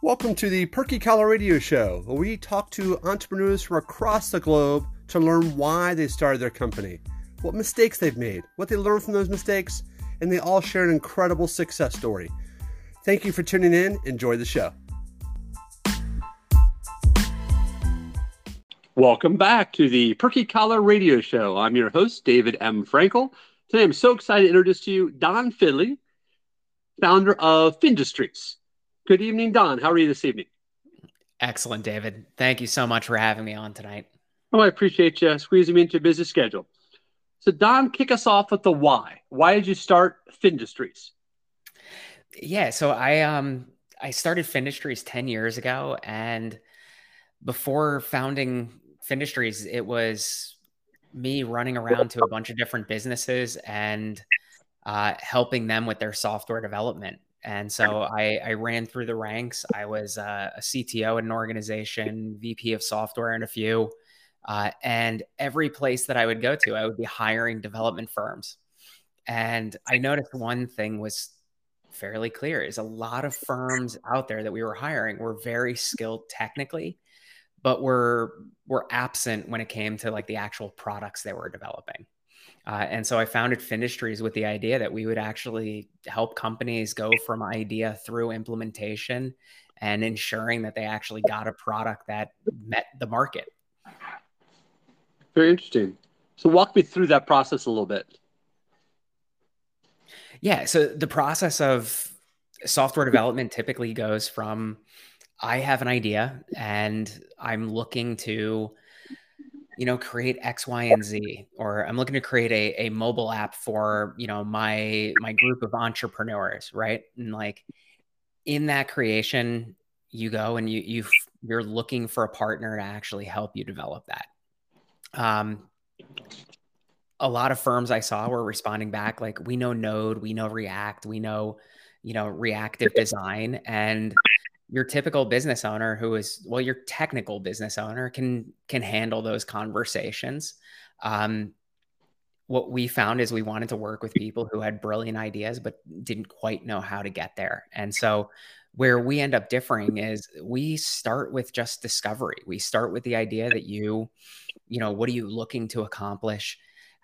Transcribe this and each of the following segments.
Welcome to the Perky Collar Radio Show, where we talk to entrepreneurs from across the globe to learn why they started their company, what mistakes they've made, what they learned from those mistakes, and they all share an incredible success story. Thank you for tuning in. Enjoy the show. Welcome back to the Perky Collar Radio Show. I'm your host, David M. Frankel. Today I'm so excited to introduce to you Don Finley, founder of Findustries. Good evening, Don. How are you this evening? Excellent, David. Thank you so much for having me on tonight. Oh, I appreciate you squeezing me into your busy schedule. So, Don, kick us off with the why. Why did you start Findustries? Yeah, so I um I started Findustries 10 years ago and before founding Findustries, it was me running around to a bunch of different businesses and uh, helping them with their software development. And so I, I ran through the ranks. I was uh, a CTO at an organization, VP of software in a few. Uh, and every place that I would go to, I would be hiring development firms. And I noticed one thing was fairly clear is a lot of firms out there that we were hiring were very skilled technically, but were were absent when it came to like the actual products they were developing. Uh, and so I founded Findustries with the idea that we would actually help companies go from idea through implementation and ensuring that they actually got a product that met the market. Very interesting. So walk me through that process a little bit. Yeah. So the process of software development typically goes from I have an idea and I'm looking to you know, create X, Y, and Z, or I'm looking to create a, a mobile app for, you know, my my group of entrepreneurs, right? And like in that creation, you go and you you you're looking for a partner to actually help you develop that. Um, a lot of firms I saw were responding back like, we know Node, we know React, we know, you know, reactive design, and your typical business owner who is well your technical business owner can can handle those conversations. Um, what we found is we wanted to work with people who had brilliant ideas but didn't quite know how to get there. And so where we end up differing is we start with just discovery. We start with the idea that you you know what are you looking to accomplish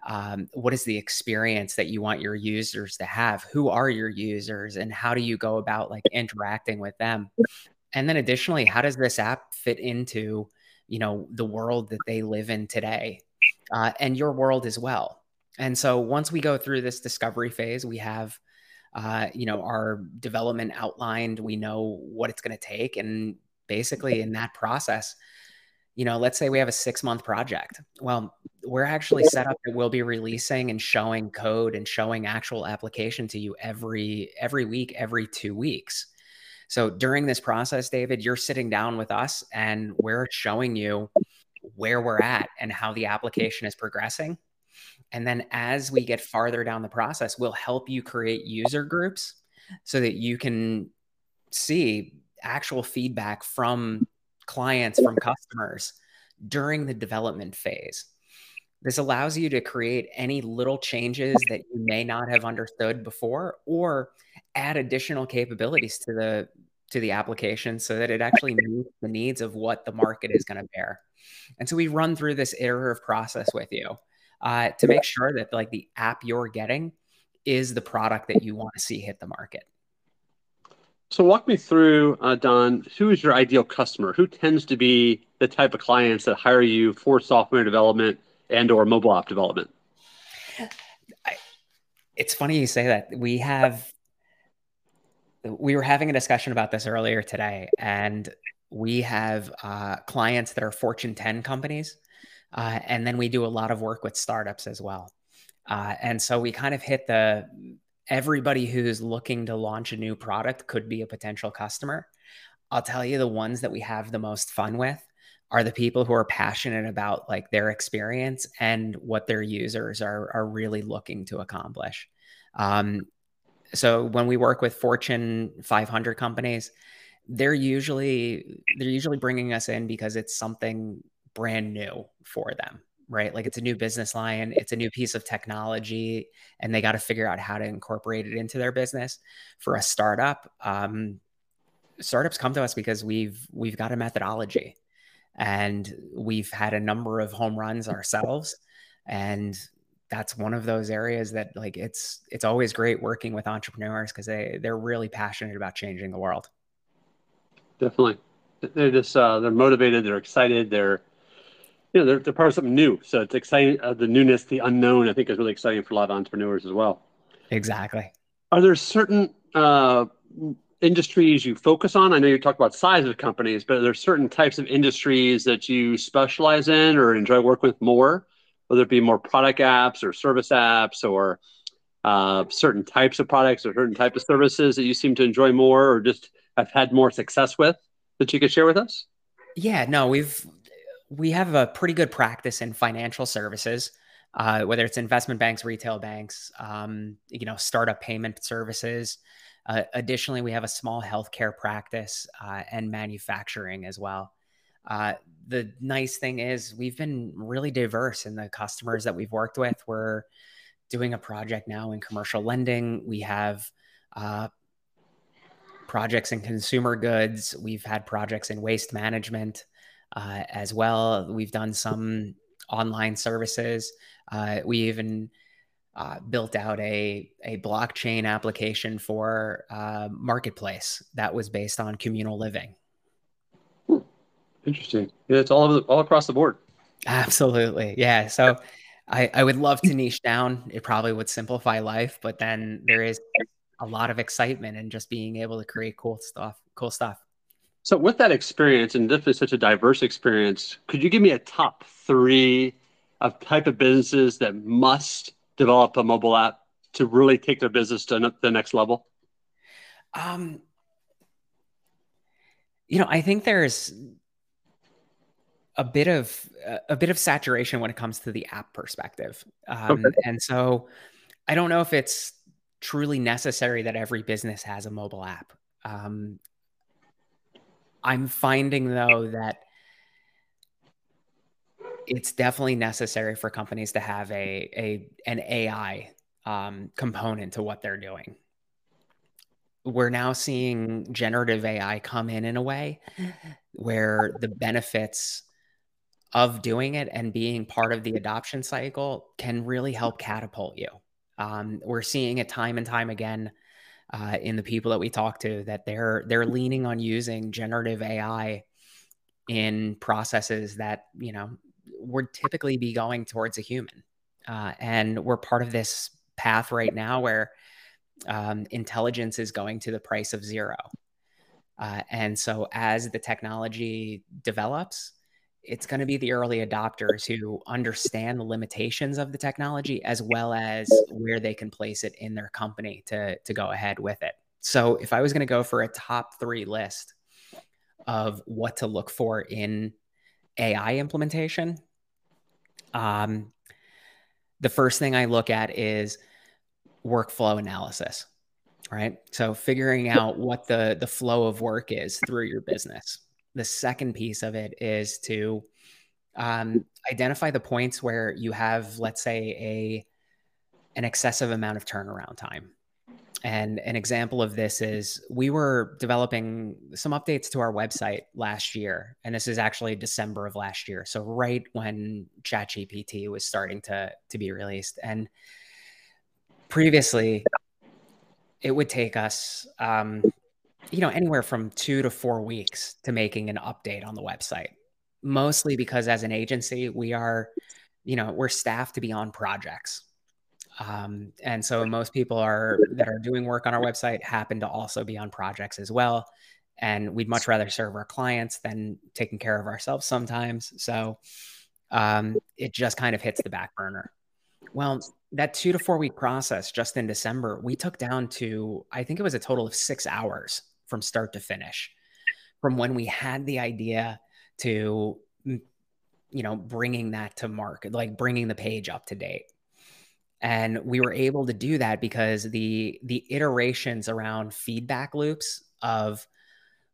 um, what is the experience that you want your users to have? Who are your users and how do you go about like interacting with them? And then additionally how does this app fit into you know the world that they live in today uh, and your world as well? And so once we go through this discovery phase we have uh, you know our development outlined. We know what it's going to take and basically in that process you know, let's say we have a six month project. Well, we're actually set up that we'll be releasing and showing code and showing actual application to you every every week, every two weeks. So during this process, David, you're sitting down with us and we're showing you where we're at and how the application is progressing. And then as we get farther down the process, we'll help you create user groups so that you can see actual feedback from clients, from customers during the development phase. This allows you to create any little changes that you may not have understood before or add additional capabilities to the to the application so that it actually meets the needs of what the market is going to bear. And so we run through this iterative process with you uh, to make sure that like the app you're getting is the product that you want to see hit the market. So walk me through, uh, Don, who is your ideal customer? Who tends to be the type of clients that hire you for software development and or mobile app development? I, it's funny you say that. We have, we were having a discussion about this earlier today, and we have uh, clients that are Fortune 10 companies. Uh, and then we do a lot of work with startups as well. Uh, and so we kind of hit the everybody who's looking to launch a new product could be a potential customer. I'll tell you the ones that we have the most fun with are the people who are passionate about like their experience and what their users are are really looking to accomplish. Um, so when we work with Fortune 500 companies, they're usually they're usually bringing us in because it's something brand new for them right? Like it's a new business line, it's a new piece of technology, and they got to figure out how to incorporate it into their business. For a startup, um, startups come to us because we've we've got a methodology and we've had a number of home runs ourselves and that's one of those areas that like it's it's always great working with entrepreneurs because they they're really passionate about changing the world definitely they're just uh, they're motivated they're excited they're you know they're, they're part of something new so it's exciting uh, the newness the unknown i think is really exciting for a lot of entrepreneurs as well exactly are there certain uh, industries you focus on? I know you talk about size of companies, but are there certain types of industries that you specialize in or enjoy working with more? Whether it be more product apps or service apps or uh, certain types of products or certain type of services that you seem to enjoy more or just have had more success with that you could share with us? Yeah, no, we've we have a pretty good practice in financial services, uh, whether it's investment banks, retail banks, um, you know, startup payment services. Uh, additionally, we have a small healthcare practice uh, and manufacturing as well. Uh, the nice thing is we've been really diverse in the customers that we've worked with. We're doing a project now in commercial lending. We have uh, projects in consumer goods. We've had projects in waste management uh, as well. We've done some online services. Uh, we even uh, built out a a blockchain application for uh, marketplace that was based on communal living. Interesting. Yeah, it's all over the, all across the board. Absolutely. Yeah. So I, I would love to niche down. It probably would simplify life, but then there is a lot of excitement and just being able to create cool stuff. Cool stuff. So with that experience and definitely such a diverse experience, could you give me a top three of type of businesses that must develop a mobile app to really take their business to the next level? Um, you know, I think there's a bit of a bit of saturation when it comes to the app perspective, um, okay. and so I don't know if it's truly necessary that every business has a mobile app. Um, I'm finding though that it's definitely necessary for companies to have a a an AI um, component to what they're doing. We're now seeing generative AI come in in a way where the benefits of doing it and being part of the adoption cycle can really help catapult you. Um, we're seeing it time and time again uh, in the people that we talk to that they're they're leaning on using generative AI in processes that you know would typically be going towards a human. Uh, and we're part of this path right now where um, intelligence is going to the price of zero. Uh, and so as the technology develops, it's going to be the early adopters who understand the limitations of the technology as well as where they can place it in their company to, to go ahead with it. So if I was going to go for a top three list of what to look for in AI implementation, um, the first thing I look at is workflow analysis, right? So figuring out what the the flow of work is through your business. The second piece of it is to um, identify the points where you have, let's say, a an excessive amount of turnaround time. And an example of this is we were developing some updates to our website last year. And this is actually December of last year. So right when ChatGPT was starting to, to be released. And previously it would take us um, you know anywhere from two to four weeks to making an update on the website mostly because as an agency we are you know we're staffed to be on projects um, and so most people are that are doing work on our website happen to also be on projects as well. And we'd much rather serve our clients than taking care of ourselves sometimes. So um, it just kind of hits the back burner. Well, that two to four week process just in December, we took down to, I think it was a total of six hours from start to finish. From when we had the idea to, mm, you know, bringing that to market, like bringing the page up to date. And we were able to do that because the the iterations around feedback loops of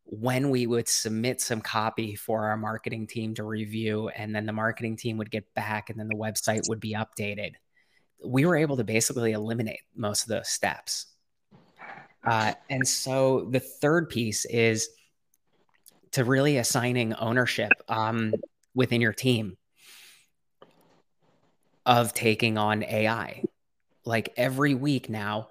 when we would submit some copy for our marketing team to review and then the marketing team would get back and then the website would be updated we were able to basically eliminate most of those steps Uh, and so the third piece is to really assigning ownership um, within your team of taking on AI. Like every week now,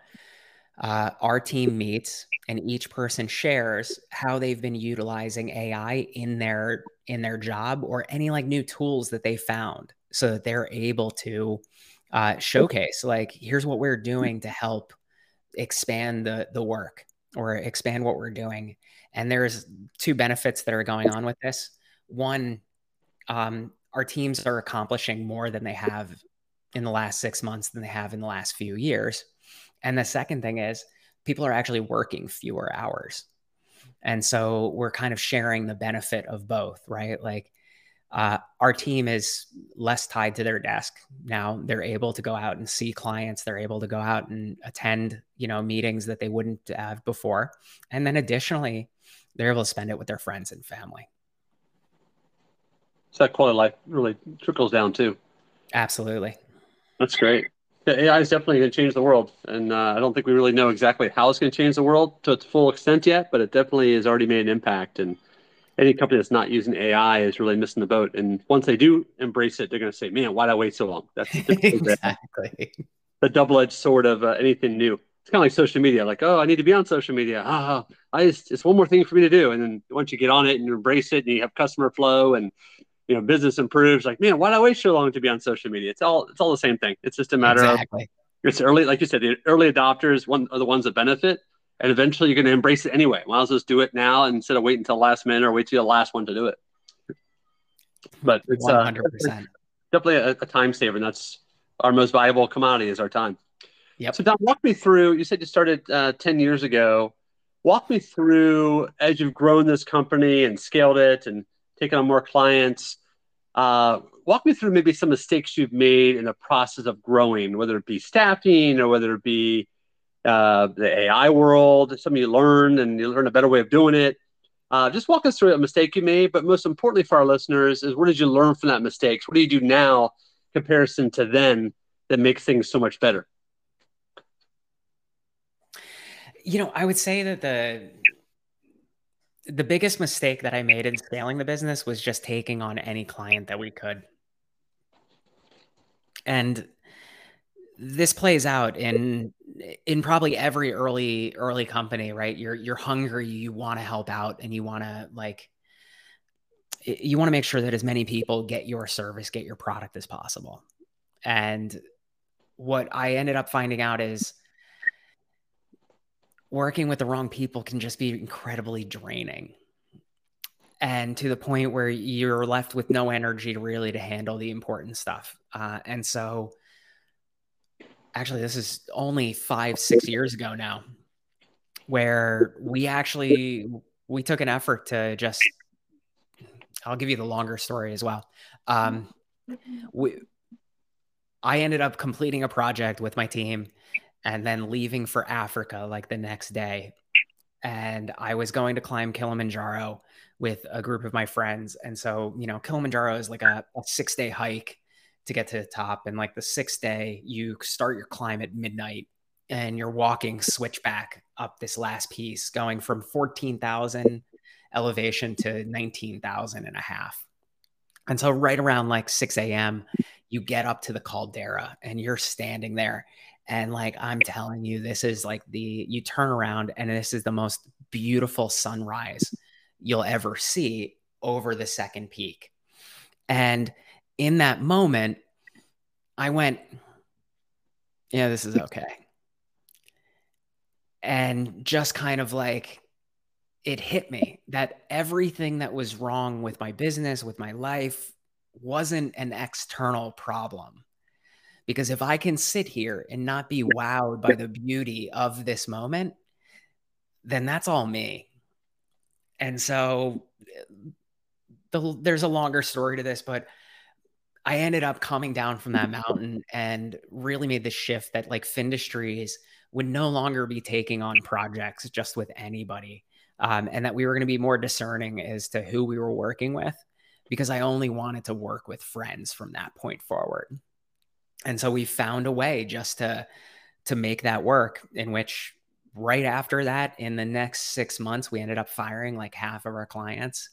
uh, our team meets and each person shares how they've been utilizing AI in their in their job or any like new tools that they found, so that they're able to uh, showcase like here's what we're doing to help expand the the work or expand what we're doing. And there's two benefits that are going on with this. One, um, our teams are accomplishing more than they have in the last six months than they have in the last few years. And the second thing is people are actually working fewer hours. And so we're kind of sharing the benefit of both, right? Like uh, our team is less tied to their desk now. They're able to go out and see clients. They're able to go out and attend, you know, meetings that they wouldn't have before. And then additionally, they're able to spend it with their friends and family. So that quality of life really trickles down too. Absolutely. That's great. Yeah, AI is definitely going to change the world, and uh, I don't think we really know exactly how it's going to change the world to its full extent yet, but it definitely has already made an impact. And any company that's not using AI is really missing the boat. And once they do embrace it, they're going to say, "Man, why did I wait so long?" That's exactly the double-edged sword of uh, anything new. It's kind of like social media. Like, oh, I need to be on social media. Ah, I just it's one more thing for me to do. And then once you get on it and you embrace it, and you have customer flow and you know business improves, like, man, why did I wait so long to be on social media? It's all it's all the same thing. It's just a matter exactly. of it's early, like you said, the early adopters one are the ones that benefit and eventually you're going to embrace it anyway. As well just do it now instead of waiting until the last minute or wait till the last one to do it. But it's 100%. Uh, definitely a, a, time saver, and that's our most valuable commodity is our time. Yep. So Don, walk me through. You said you started uh, ten years ago. Walk me through as you've grown this company and scaled it and taken on more clients. Uh, walk me through maybe some mistakes you've made in the process of growing, whether it be staffing or whether it be uh, the AI world, something you learned and you learn a better way of doing it. Uh, just walk us through a mistake you made, but most importantly for our listeners is what did you learn from that mistakes? What do you do now comparison to then that makes things so much better? You know, I would say that the the biggest mistake that I made in scaling the business was just taking on any client that we could. And this plays out in in probably every early early company right? You're you're hungry you want to help out and you want to like you want to make sure that as many people get your service get your product as possible. And what i ended up finding out is working with the wrong people can just be incredibly draining. And to the point where you're left with no energy really to handle the important stuff. Uh, and so actually this is only five six years ago now where we actually we took an effort to just i'll give you the longer story as well. Um we i ended up completing a project with my team and then leaving for africa like the next day. And i was going to climb kilimanjaro with a group of my friends. And so you know kilimanjaro is like a, a six day hike to get to the top. And like the sixth day, you start your climb at midnight and you're walking switchback up this last piece, going from 14,000 elevation to 19,000 and a half. And so, right around like 6 a.m., you get up to the caldera and you're standing there. And like, I'm telling you, this is like the, you turn around and this is the most beautiful sunrise you'll ever see over the second peak. And in that moment, I went, yeah, this is okay. And just kind of like, it hit me that everything that was wrong with my business, with my life, wasn't an external problem. Because if I can sit here and not be wowed by the beauty of this moment, then that's all me. And so eh, the, there's a longer story to this, but I ended up coming down from that mountain and really made the shift that like Findustries would no longer be taking on projects just with anybody. Um, and that we were going to be more discerning as to who we were working with because I only wanted to work with friends from that point forward. And so we found a way just to to make that work in which right after that, in the next six months, we ended up firing like half of our clients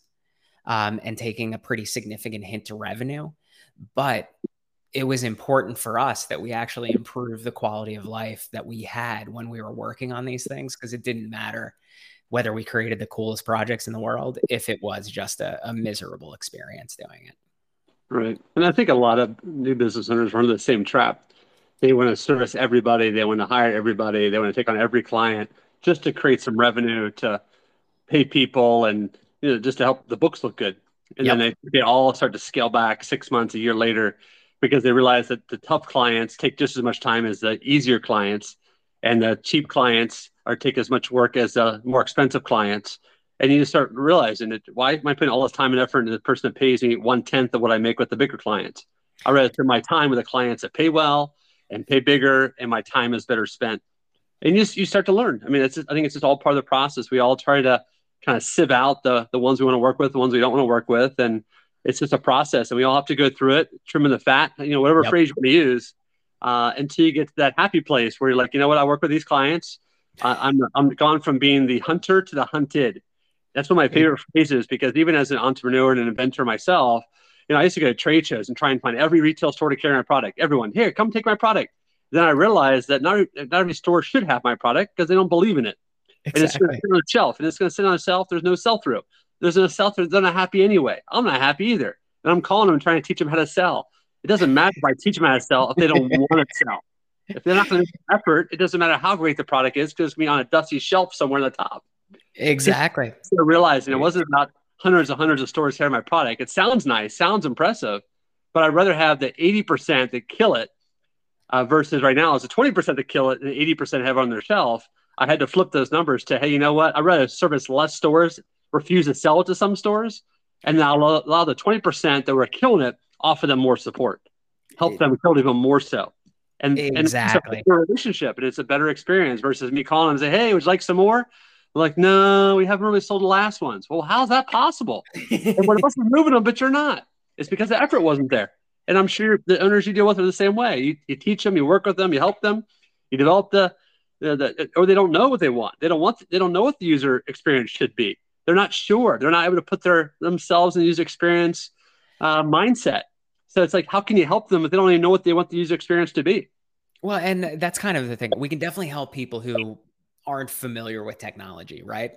um, and taking a pretty significant hit to revenue. But it was important for us that we actually improve the quality of life that we had when we were working on these things because it didn't matter whether we created the coolest projects in the world if it was just a, a miserable experience doing it. Right. And I think a lot of new business owners run the same trap. They want to service everybody, they want to hire everybody, they want to take on every client just to create some revenue to pay people and you know just to help the books look good. And yep. then they, they all start to scale back six months, a year later, because they realize that the tough clients take just as much time as the easier clients, and the cheap clients are take as much work as the more expensive clients and you just start realizing that why am I putting all this time and effort into the person that pays me one tenth of what I make with the bigger clients? I rather spend my time with the clients that pay well and pay bigger, and my time is better spent. And you just you start to learn. I mean, it's I think it's just all part of the process. We all try to kind of sieve out the the ones we want to work with, the ones we don't want to work with, and it's just a process. And we all have to go through it, trimming the fat, you know, whatever yep. phrase you want to use, uh, until you get to that happy place where you're like, you know what, I work with these clients. Uh, I'm I'm gone from being the hunter to the hunted that's one of my favorite phrases because even as an entrepreneur and an inventor myself, you know, I used to go to trade shows and try and find every retail store to carry my product. Everyone, here, come take my product. Then I realized that not, not every store should have my product because they don't believe in it. Exactly. And it's going to sit on a shelf and it's going to sit on a shelf. There's no sell through. There's no sell through. They're not happy anyway. I'm not happy either. And I'm calling them trying to teach them how to sell. It doesn't matter if I teach them how to sell if they don't want to sell. If they're not going to make effort, it doesn't matter how great the product is because it's going to be on a dusty shelf somewhere on the top. Exactly. So realizing it wasn't about hundreds and hundreds of stores carrying my product. It sounds nice, sounds impressive, but I'd rather have the 80% that kill it uh, versus right now it's the 20% that kill it and 80% have it on their shelf. I had to flip those numbers to, hey, you know what? I'd rather service less stores, refuse to sell it to some stores, and now allow, allow the 20% that were killing it, offer them more support, help them kill even more so. And, exactly. and it's a relationship and it's a better experience versus me calling them and say, hey, would you like some more? like, no, we haven't really sold the last ones. Well, how's that possible? Everyone else is moving them, but you're not. It's because the effort wasn't there. And I'm sure the owners you deal with are the same way. You, you teach them, you work with them, you help them, you develop the, or they don't know what they want. They don't want, they don't know what the user experience should be. They're not sure. They're not able to put their themselves in the user experience uh, mindset. So it's like, how can you help them if they don't even know what they want the user experience to be? Well, and that's kind of the thing. We can definitely help people who aren't familiar with technology, right?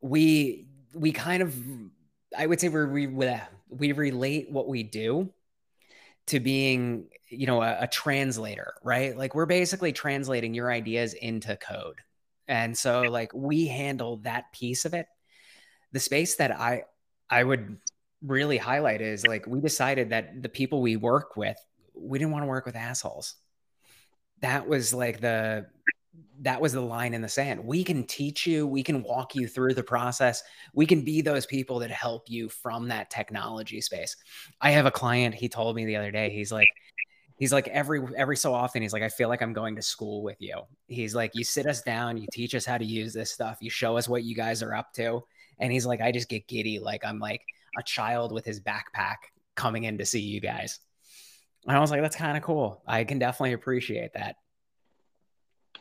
We we kind of I would say we we we relate what we do to being you know a, a, translator right? Like we're basically translating your ideas into code. And so like we handle that piece of it. The space that i i would really highlight is like we decided that the people we work with we didn't want to work with assholes. That was like the that was the line in the sand. We can teach you, we can walk you through the process. We can be those people that help you from that technology space. I have a client, he told me the other day, he's like, he's like every every so often he's like i feel like i'm going to school with you he's like you sit us down you teach us how to use this stuff you show us what you guys are up to and he's like i just get giddy like i'm like a child with his backpack coming in to see you guys and i was like that's kind of cool i can definitely appreciate that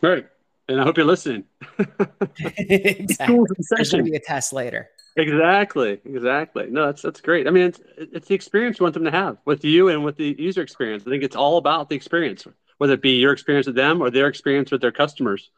right and I hope you're listening. exactly. There's going to be a test later. Exactly. Exactly. No, that's that's great. I mean, it's it's the experience you want them to have with you and with the user experience. I think it's all about the experience, whether it be your experience with them or their experience with their customers,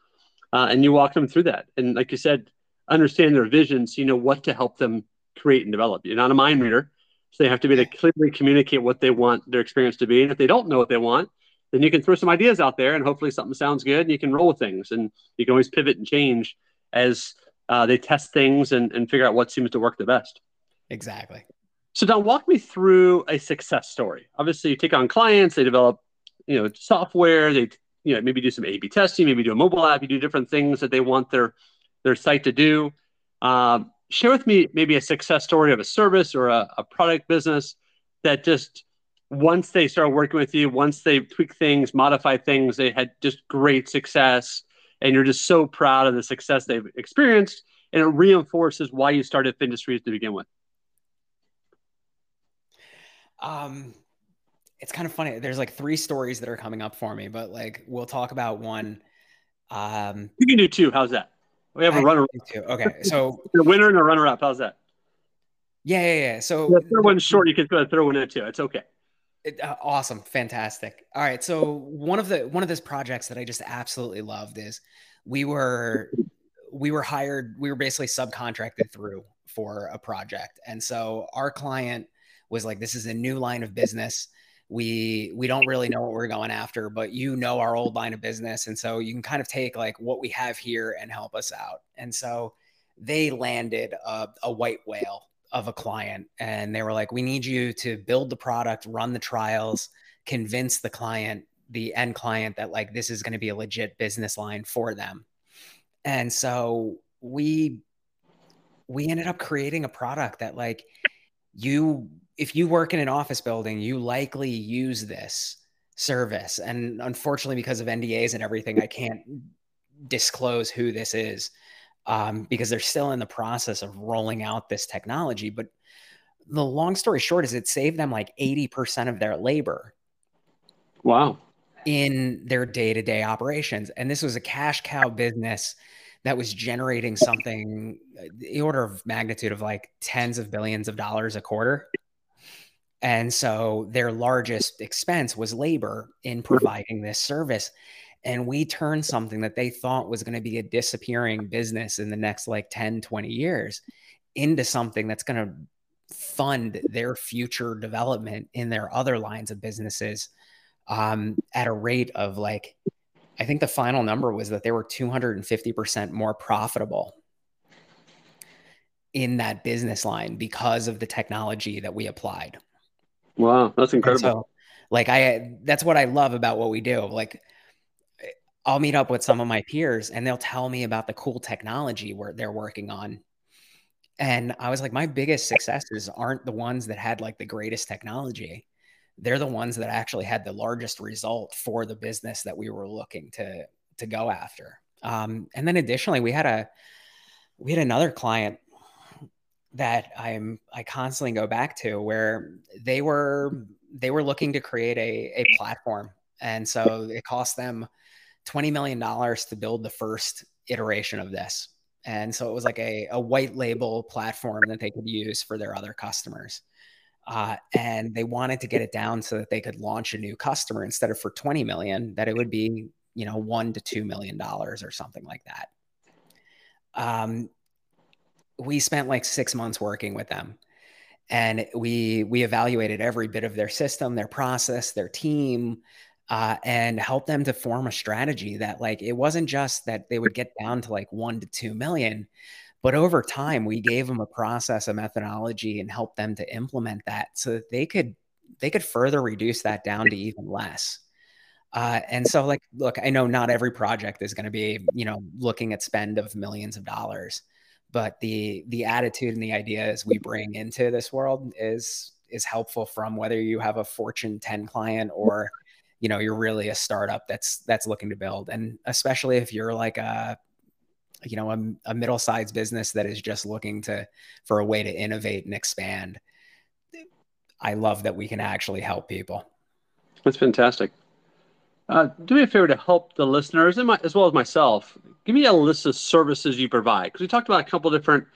uh, and you walk them through that. And like you said, understand their vision So you know what to help them create and develop. You're not a mind reader, so they have to be able to clearly communicate what they want their experience to be. And if they don't know what they want, then you can throw some ideas out there and hopefully something sounds good and you can roll with things. And you can always pivot and change as uh, they test things and, and figure out what seems to work the best. Exactly. So don walk me through a success story. Obviously you take on clients they develop you know software they you know maybe do some a b testing maybe do a mobile app you do different things that they want their their site to do. Um, share with me maybe a success story of a service or a, a product business that just once they start working with you, once they tweak things, modify things, they had just great success. And you're just so proud of the success they've experienced. And it reinforces why you started Findustries to begin with. Um, it's kind of funny. There's like three stories that are coming up for me, but like we'll talk about one. Um, you can do two. How's that? We have a runner. Two. Okay, so a winner and a runner up. How's that? Yeah, yeah, yeah. So the third one's short. You can throw one in too. It's okay. It, uh, awesome, fantastic. All right, so one of the one of those projects that I just absolutely loved is we were we were hired. We were basically subcontracted through for a project, and so our client was like, "This is a new line of business." we we don't really know what we're going after but you know our old line of business and so you can kind of take like what we have here and help us out and so they landed a, a white whale of a client and they were like we need you to build the product run the trials convince the client the end client that like this is going to be a legit business line for them and so we we ended up creating a product that like you if you work in an office building, you likely use this service. And unfortunately, because of NDAs and everything, I can't disclose who this is um, because they're still in the process of rolling out this technology. But the long story short is it saved them like 80% of their labor. Wow. In their day to day operations. And this was a cash cow business that was generating something uh, the order of magnitude of like tens of billions of dollars a quarter. And so their largest expense was labor in providing this service. And we turned something that they thought was going to be a disappearing business in the next like 10, 20 years into something that's going to fund their future development in their other lines of businesses um, at a rate of like, I think the final number was that they were 250% more profitable in that business line because of the technology that we applied. Wow, that's incredible. So, like I that's what I love about what we do. Like I'll meet up with some of my peers and they'll tell me about the cool technology where they're working on. And I was like, my biggest successes aren't the ones that had like the greatest technology. They're the ones that actually had the largest result for the business that we were looking to to go after. Um, and then additionally, we had a we had another client that I'm I constantly go back to where they were they were looking to create a, a platform. And so it cost them $20 million to build the first iteration of this. And so it was like a, a white label platform that they could use for their other customers. Uh, and they wanted to get it down so that they could launch a new customer instead of for 20 million, that it would be, you know, one to $2 million or something like that. Um, we spent like six months working with them and we we evaluated every bit of their system their process their team uh, and help them to form a strategy that like it wasn't just that they would get down to like one to two million but over time we gave them a process a methodology and help them to implement that so that they could they could further reduce that down to even less. Uh, and so like look i know not every project is going to be you know looking at spend of millions of dollars but the the attitude and the ideas we bring into this world is is helpful from whether you have a fortune 10 client or you know you're really a startup that's that's looking to build and especially if you're like a you know a, a middle-sized business that is just looking to for a way to innovate and expand i love that we can actually help people that's fantastic uh, do me a favor to help the listeners and my, as well as myself. Give me a list of services you provide because we talked about a couple different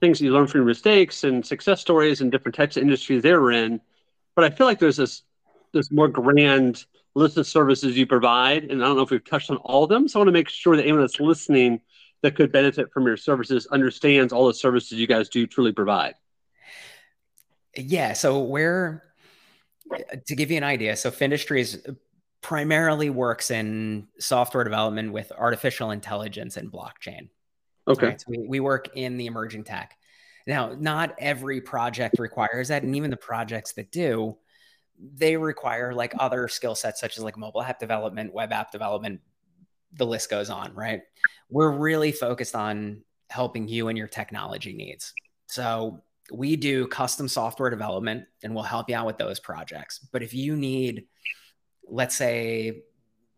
things you learn from your mistakes and success stories and different types of industries they're in. But I feel like there's this this more grand list of services you provide, and I don't know if we've touched on all of them. So I want to make sure that anyone that's listening that could benefit from your services understands all the services you guys do truly provide. Yeah. So where to give you an idea, so Findustry is primarily works in software development with artificial intelligence and blockchain. Okay. Right? So we, we work in the emerging tech. Now, not every project requires that. And even the projects that do, they require like other skill sets, such as like mobile app development, web app development. The list goes on, right? We're really focused on helping you and your technology needs. So we do custom software development and we'll help you out with those projects. But if you need let's say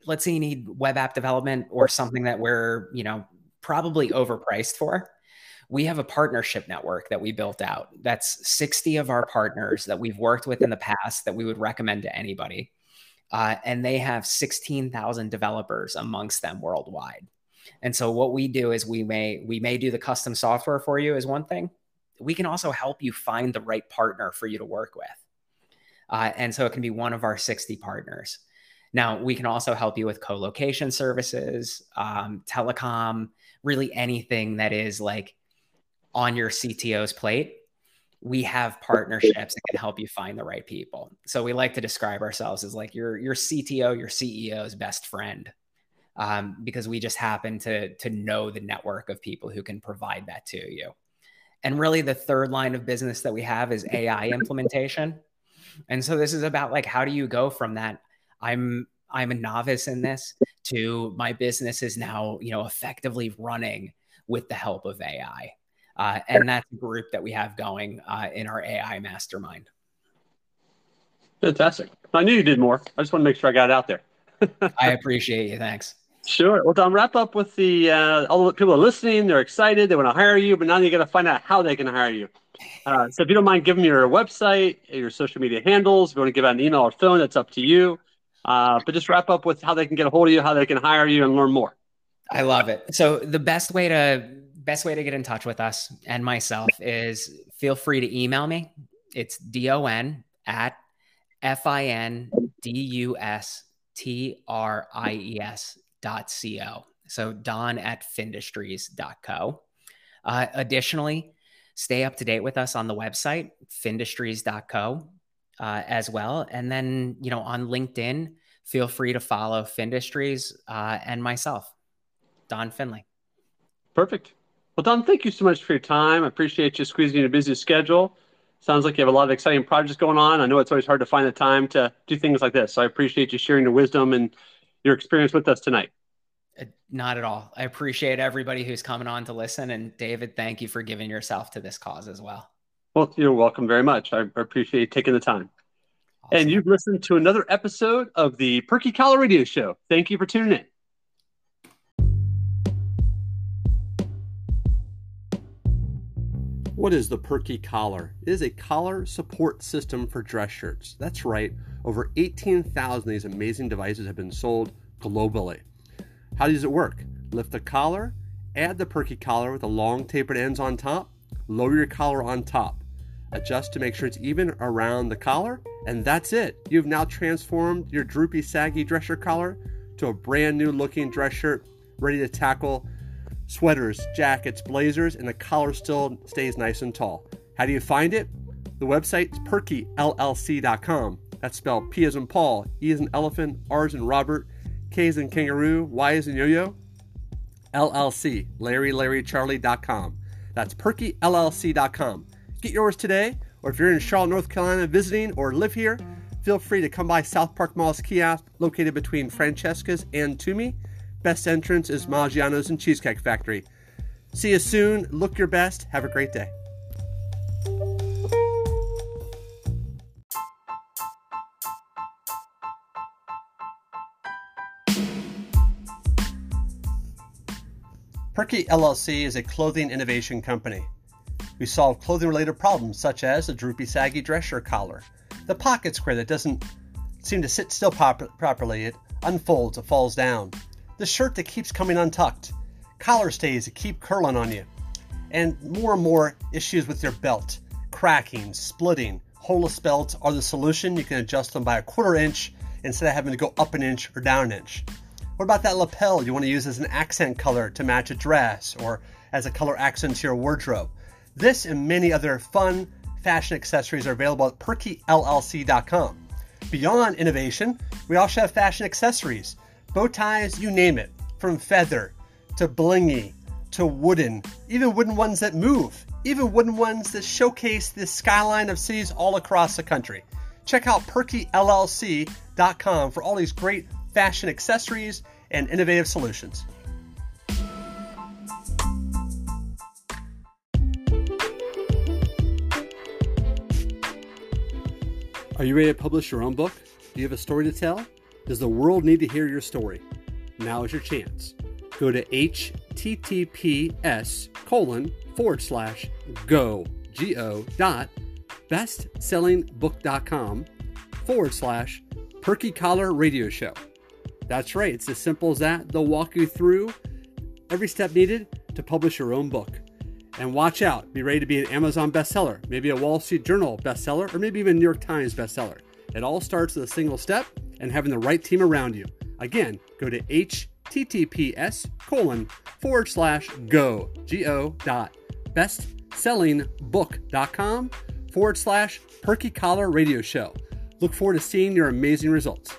let's say you need web app development or something that we're you know probably overpriced for we have a partnership network that we built out that's 60 of our partners that we've worked with in the past that we would recommend to anybody uh, and they have 16,000 developers amongst them worldwide. And so what we do is we may we may do the custom software for you is one thing. We can also help you find the right partner for you to work with. Uh, and so it can be one of our 60 partners. Now, we can also help you with co location services, um, telecom, really anything that is like on your CTO's plate. We have partnerships that can help you find the right people. So we like to describe ourselves as like your your CTO, your CEO's best friend, um, because we just happen to to know the network of people who can provide that to you. And really, the third line of business that we have is AI implementation. And so this is about like how do you go from that I'm I'm a novice in this to my business is now, you know, effectively running with the help of AI. Uh, and that's a group that we have going uh, in our AI mastermind. Fantastic. I knew you did more. I just want to make sure I got it out there. I appreciate you. Thanks. Sure. Well, Don, wrap up with the uh, all the people are listening. They're excited. They want to hire you, but now you got to find out how they can hire you. Uh, so, if you don't mind, give them your website, your social media handles. If you want to give out an email or phone, that's up to you. Uh, but just wrap up with how they can get a hold of you, how they can hire you, and learn more. I love it. So, the best way to best way to get in touch with us and myself is feel free to email me. It's don at f i n d u s t r i e s dot co. So don at findustries.co. Uh, additionally, stay up to date with us on the website, findustries.co uh, as well. And then, you know, on LinkedIn, feel free to follow Findustries uh, and myself, Don Finley. Perfect. Well, Don, thank you so much for your time. I appreciate you squeezing in a busy schedule. Sounds like you have a lot of exciting projects going on. I know it's always hard to find the time to do things like this. So I appreciate you sharing your wisdom and your experience with us tonight. Uh, not at all. I appreciate everybody who's coming on to listen. And David, thank you for giving yourself to this cause as well. Well, you're welcome very much. I appreciate you taking the time. Awesome. And you've listened to another episode of the Perky Collar Radio Show. Thank you for tuning in. What is the Perky Collar? It is a collar support system for dress shirts. That's right, over 18,000 of these amazing devices have been sold globally. How does it work? Lift the collar, add the Perky collar with the long tapered ends on top, lower your collar on top. Adjust to make sure it's even around the collar, and that's it. You've now transformed your droopy, saggy dress shirt collar to a brand new looking dress shirt ready to tackle sweaters, jackets, blazers, and the collar still stays nice and tall. How do you find it? The website is perkyllc.com. That's spelled P as in Paul, E as in elephant, R as in Robert, K as in kangaroo, Y as in yo-yo. LLC, LarryLarryCharlie.com. That's perkyllc.com. Get yours today, or if you're in Charlotte, North Carolina visiting or live here, feel free to come by South Park Mall's kiosk located between Francesca's and Tumi. Best entrance is Maggiano's and Cheesecake Factory. See you soon. Look your best. Have a great day. Perky LLC is a clothing innovation company. We solve clothing related problems such as the droopy, saggy dress shirt collar, the pocket square that doesn't seem to sit still pop- properly, it unfolds, it falls down the shirt that keeps coming untucked, collar stays that keep curling on you, and more and more issues with your belt, cracking, splitting. Holeless belts are the solution. You can adjust them by a quarter inch instead of having to go up an inch or down an inch. What about that lapel you want to use as an accent color to match a dress or as a color accent to your wardrobe? This and many other fun fashion accessories are available at perkyllc.com. Beyond innovation, we also have fashion accessories bow ties, you name it, from feather to blingy to wooden, even wooden ones that move, even wooden ones that showcase the skyline of cities all across the country. Check out perkyllc.com for all these great fashion accessories and innovative solutions. Are you ready to publish your own book? Do you have a story to tell? Does the world need to hear your story? Now is your chance. Go to https colon forward slash go go dot bestsellingbook.com forward slash Perky Collar Radio Show. That's right, it's as simple as that. They'll walk you through every step needed to publish your own book. And watch out, be ready to be an Amazon bestseller, maybe a Wall Street Journal bestseller, or maybe even New York Times bestseller. It all starts with a single step and having the right team around you. Again, go to https colon forward slash go, G-O dot bestsellingbook.com forward slash perky collar radio show. Look forward to seeing your amazing results.